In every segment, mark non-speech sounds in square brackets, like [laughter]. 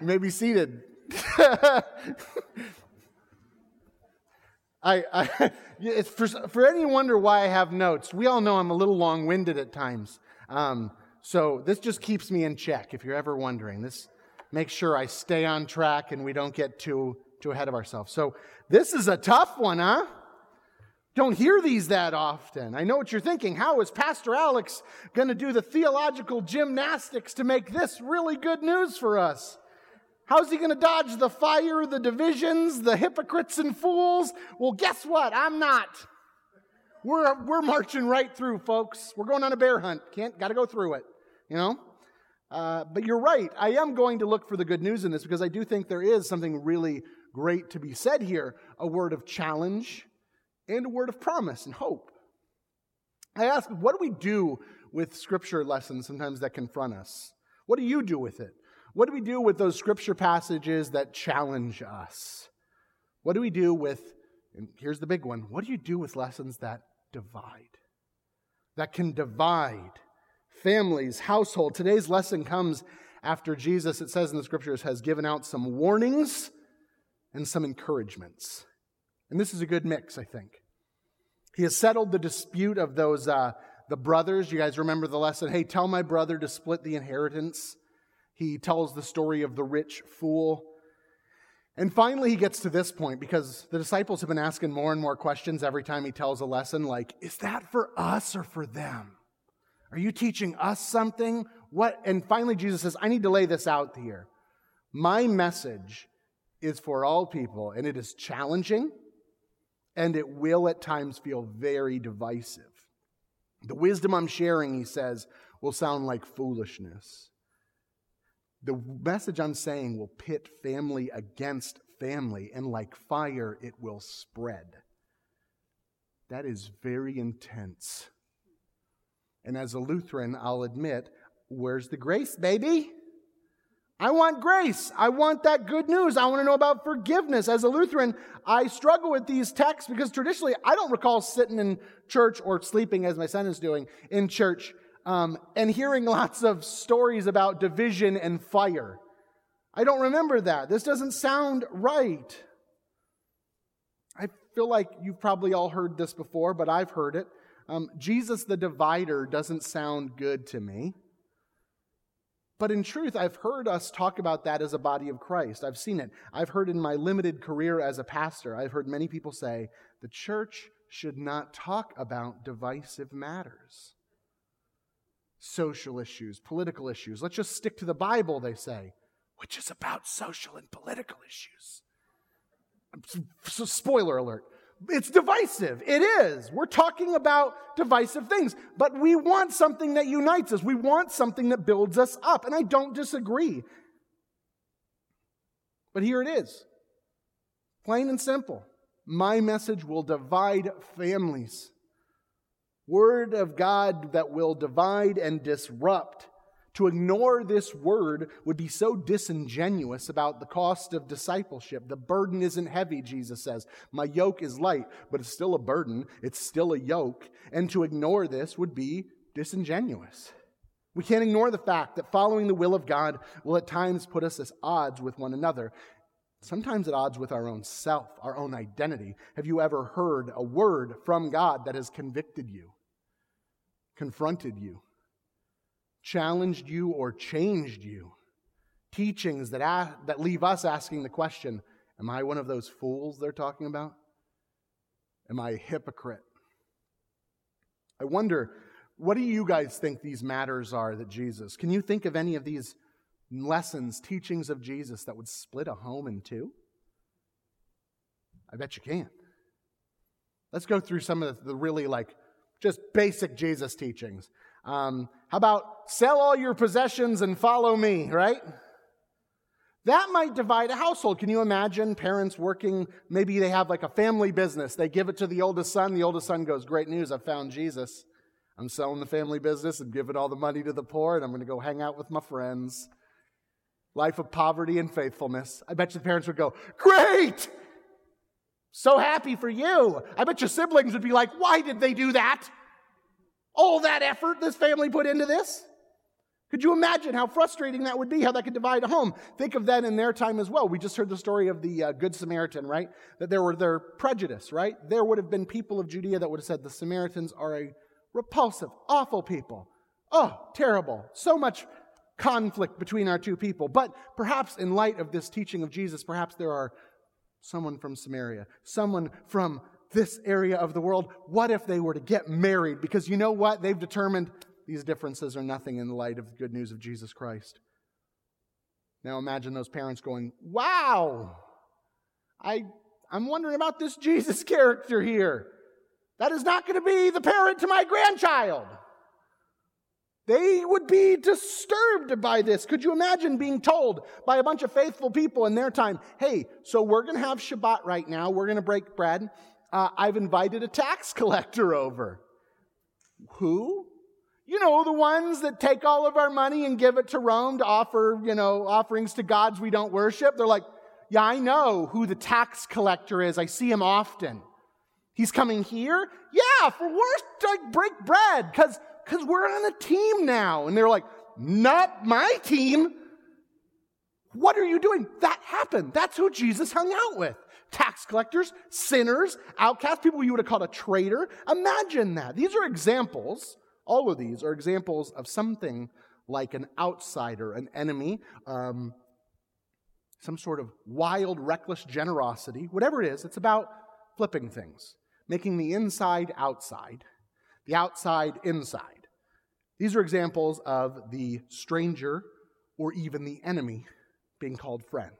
You may be seated. [laughs] I, I it's for, for anyone wonder why I have notes, we all know I'm a little long winded at times. Um, so this just keeps me in check if you're ever wondering. This makes sure I stay on track and we don't get too, too ahead of ourselves. So this is a tough one, huh? Don't hear these that often. I know what you're thinking. How is Pastor Alex going to do the theological gymnastics to make this really good news for us? How's he going to dodge the fire, the divisions, the hypocrites and fools? Well, guess what? I'm not. We're, we're marching right through, folks. We're going on a bear hunt. Can't, got to go through it, you know? Uh, but you're right. I am going to look for the good news in this because I do think there is something really great to be said here a word of challenge and a word of promise and hope. I ask, what do we do with scripture lessons sometimes that confront us? What do you do with it? What do we do with those scripture passages that challenge us? What do we do with, and here's the big one, what do you do with lessons that divide? That can divide families, household. Today's lesson comes after Jesus, it says in the scriptures, has given out some warnings and some encouragements. And this is a good mix, I think. He has settled the dispute of those, uh, the brothers. You guys remember the lesson? Hey, tell my brother to split the inheritance. He tells the story of the rich fool. And finally, he gets to this point because the disciples have been asking more and more questions every time he tells a lesson like, is that for us or for them? Are you teaching us something? What? And finally, Jesus says, I need to lay this out here. My message is for all people, and it is challenging and it will at times feel very divisive. The wisdom I'm sharing, he says, will sound like foolishness. The message I'm saying will pit family against family, and like fire, it will spread. That is very intense. And as a Lutheran, I'll admit, where's the grace, baby? I want grace. I want that good news. I want to know about forgiveness. As a Lutheran, I struggle with these texts because traditionally I don't recall sitting in church or sleeping as my son is doing in church um, and hearing lots of stories about division and fire. I don't remember that. This doesn't sound right. I feel like you've probably all heard this before, but I've heard it. Um, Jesus the divider doesn't sound good to me. But in truth, I've heard us talk about that as a body of Christ. I've seen it. I've heard in my limited career as a pastor, I've heard many people say the church should not talk about divisive matters. Social issues, political issues. Let's just stick to the Bible, they say, which is about social and political issues. So, spoiler alert it's divisive. It is. We're talking about divisive things, but we want something that unites us. We want something that builds us up. And I don't disagree. But here it is plain and simple. My message will divide families. Word of God that will divide and disrupt to ignore this word would be so disingenuous about the cost of discipleship. The burden isn't heavy, Jesus says. My yoke is light, but it's still a burden. It's still a yoke. And to ignore this would be disingenuous. We can't ignore the fact that following the will of God will at times put us at odds with one another. Sometimes at odds with our own self, our own identity. Have you ever heard a word from God that has convicted you, confronted you? challenged you or changed you. Teachings that, a- that leave us asking the question Am I one of those fools they're talking about? Am I a hypocrite? I wonder, what do you guys think these matters are that Jesus? Can you think of any of these lessons, teachings of Jesus that would split a home in two? I bet you can. Let's go through some of the really like just basic Jesus teachings. Um, how about sell all your possessions and follow me, right? That might divide a household. Can you imagine parents working? Maybe they have like a family business. They give it to the oldest son. The oldest son goes, Great news, I found Jesus. I'm selling the family business and giving all the money to the poor, and I'm going to go hang out with my friends. Life of poverty and faithfulness. I bet you the parents would go, Great! So happy for you. I bet your siblings would be like, Why did they do that? all that effort this family put into this? Could you imagine how frustrating that would be, how that could divide a home? Think of that in their time as well. We just heard the story of the uh, Good Samaritan, right? That there were their prejudice, right? There would have been people of Judea that would have said the Samaritans are a repulsive, awful people. Oh, terrible. So much conflict between our two people. But perhaps in light of this teaching of Jesus, perhaps there are someone from Samaria, someone from this area of the world. What if they were to get married? Because you know what? They've determined these differences are nothing in the light of the good news of Jesus Christ. Now imagine those parents going, Wow, I, I'm wondering about this Jesus character here. That is not going to be the parent to my grandchild. They would be disturbed by this. Could you imagine being told by a bunch of faithful people in their time, hey, so we're going to have Shabbat right now. We're going to break bread. Uh, I've invited a tax [laughs] collector over. Who? You know, the ones that take all of our money and give it to Rome to offer, you know, offerings to gods we don't worship. They're like, yeah, I know who the tax collector is. I see him often. He's coming here? Yeah, for worse, like break bread, because because we're on a team now. And they're like, not my team. What are you doing? That happened. That's who Jesus hung out with. Tax collectors, sinners, outcasts, people you would have called a traitor. Imagine that. These are examples all of these are examples of something like an outsider, an enemy, um, some sort of wild, reckless generosity. Whatever it is, it's about flipping things, making the inside outside, the outside inside. These are examples of the stranger or even the enemy being called friend,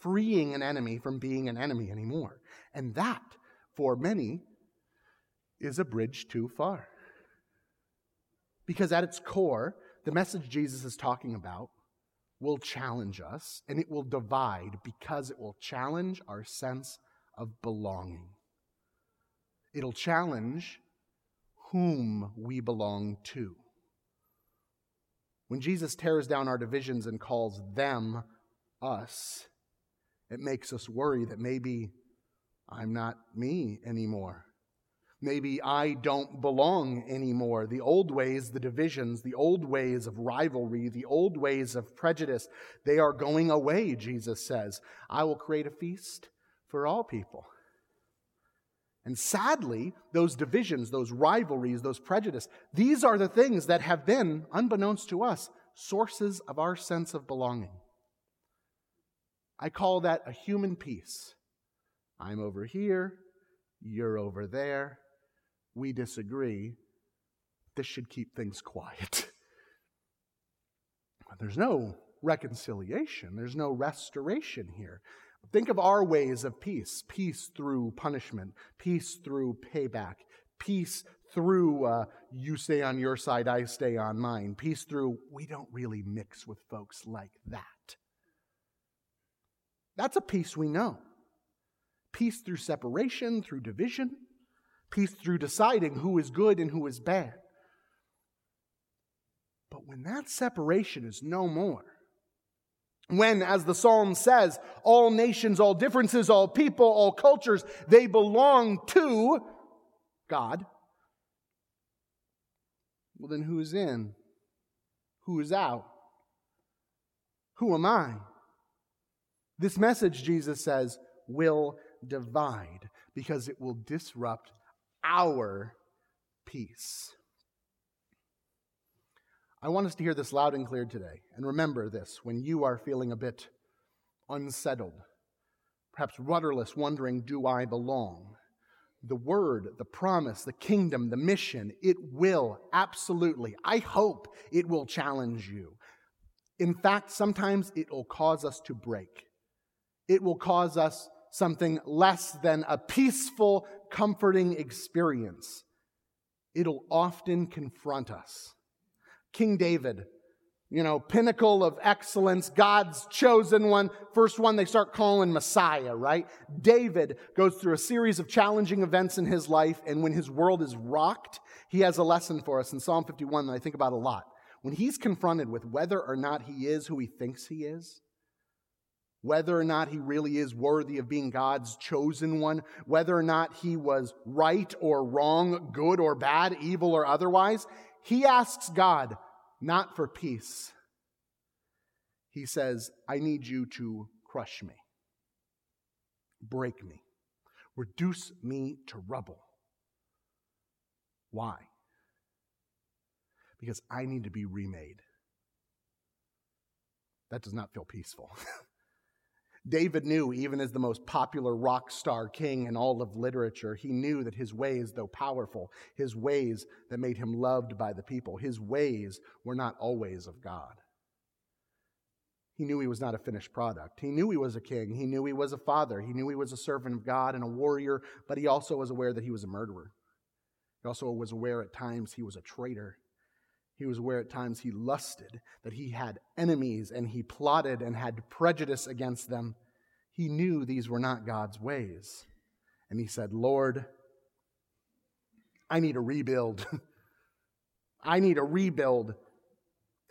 freeing an enemy from being an enemy anymore. And that, for many, is a bridge too far. Because at its core, the message Jesus is talking about will challenge us and it will divide because it will challenge our sense of belonging. It'll challenge whom we belong to. When Jesus tears down our divisions and calls them us, it makes us worry that maybe I'm not me anymore. Maybe I don't belong anymore. The old ways, the divisions, the old ways of rivalry, the old ways of prejudice, they are going away, Jesus says. I will create a feast for all people. And sadly, those divisions, those rivalries, those prejudice, these are the things that have been, unbeknownst to us, sources of our sense of belonging. I call that a human peace. I'm over here, you're over there we disagree, this should keep things quiet. [laughs] There's no reconciliation, there's no restoration here. Think of our ways of peace peace through punishment, peace through payback, peace through uh, you stay on your side, I stay on mine, peace through we don't really mix with folks like that. That's a peace we know. Peace through separation, through division, peace through deciding who is good and who is bad. But when that separation is no more, when, as the psalm says, all nations, all differences, all people, all cultures, they belong to God, well, then who is in? Who is out? Who am I? This message, Jesus says, will divide because it will disrupt our peace. I want us to hear this loud and clear today. And remember this when you are feeling a bit unsettled, perhaps rudderless, wondering, do I belong? The word, the promise, the kingdom, the mission, it will absolutely, I hope it will challenge you. In fact, sometimes it will cause us to break. It will cause us something less than a peaceful, comforting experience. It'll often confront us. King David, you know, pinnacle of excellence, God's chosen one, first one they start calling Messiah, right? David goes through a series of challenging events in his life, and when his world is rocked, he has a lesson for us in Psalm 51 that I think about a lot. When he's confronted with whether or not he is who he thinks he is, whether or not he really is worthy of being God's chosen one, whether or not he was right or wrong, good or bad, evil or otherwise, he asks God, not for peace. He says, I need you to crush me, break me, reduce me to rubble. Why? Because I need to be remade. That does not feel peaceful. [laughs] David knew, even as the most popular rock star king in all of literature, he knew that his ways, though powerful, his ways that made him loved by the people, his ways were not always of God. He knew he was not a finished product. He knew he was a king. He knew he was a father. He knew he was a servant of God and a warrior, but he also was aware that he was a murderer. He also was aware at times he was a traitor. He was aware at times he lusted, that he had enemies and he plotted and had prejudice against them. He knew these were not God's ways. And he said, Lord, I need a rebuild. [laughs] I need a rebuild.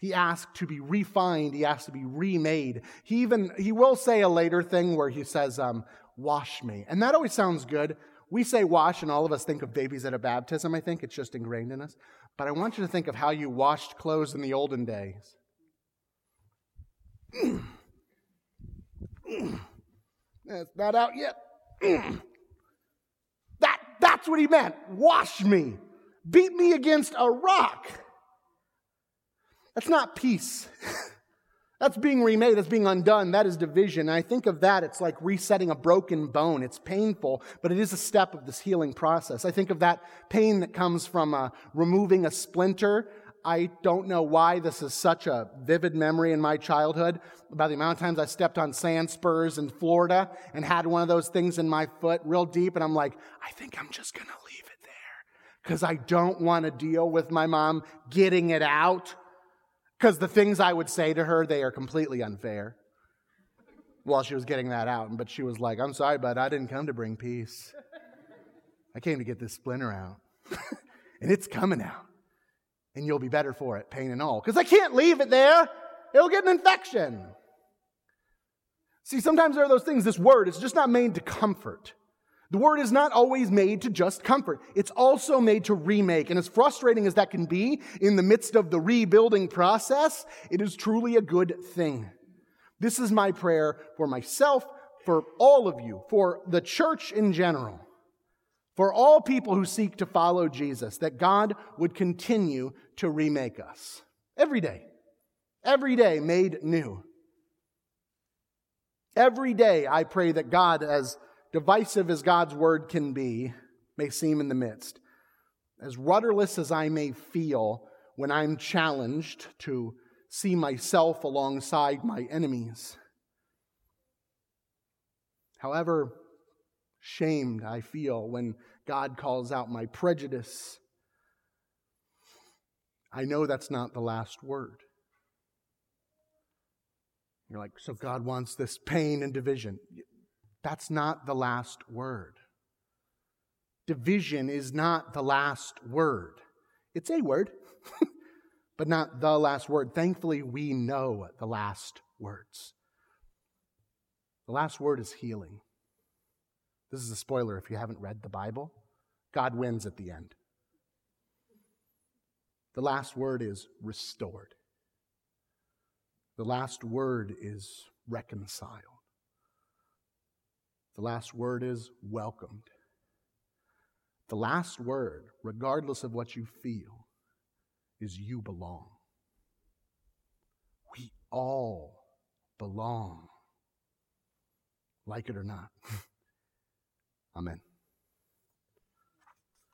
He asked to be refined. He asked to be remade. He even, he will say a later thing where he says, um, wash me. And that always sounds good. We say wash, and all of us think of babies at a baptism, I think. It's just ingrained in us. But I want you to think of how you washed clothes in the olden days. It's not out yet. that, that's what he meant. Wash me. Beat me against a rock. That's not peace. [laughs] That's being remade. That's being undone. That is division. And I think of that, it's like resetting a broken bone. It's painful, but it is a step of this healing process. I think of that pain that comes from uh, removing a splinter. I don't know why this is such a vivid memory in my childhood about the amount of times I stepped on sand spurs in Florida and had one of those things in my foot real deep. And I'm like, I think I'm just going to leave it there because I don't want to deal with my mom getting it out because the things I would say to her, they are completely unfair. While she was getting that out, but she was like, I'm sorry, but I didn't come to bring peace. I came to get this splinter out. [laughs] and it's coming out. And you'll be better for it, pain and all. Because I can't leave it there. It'll get an infection. See, sometimes there are those things, this word is just not made to comfort. The word is not always made to just comfort. It's also made to remake. And as frustrating as that can be in the midst of the rebuilding process, it is truly a good thing. This is my prayer for myself, for all of you, for the church in general, for all people who seek to follow Jesus, that God would continue to remake us every day, every day made new. Every day I pray that God, as divisive as God's word can be, may seem in the midst, as rudderless as I may feel when I'm challenged to see myself alongside my enemies, however shamed I feel when God calls out my prejudice, I know that's not the last word. You're like, so God wants this pain and division. That's not the last word. Division is not the last word. It's a word, [laughs] but not the last word. Thankfully, we know the last words. The last word is healing. This is a spoiler if you haven't read the Bible. God wins at the end. The last word is restored. The last word is reconciled. The last word is welcomed. The last word, regardless of what you feel, is you belong. We all belong, like it or not. [laughs] Amen.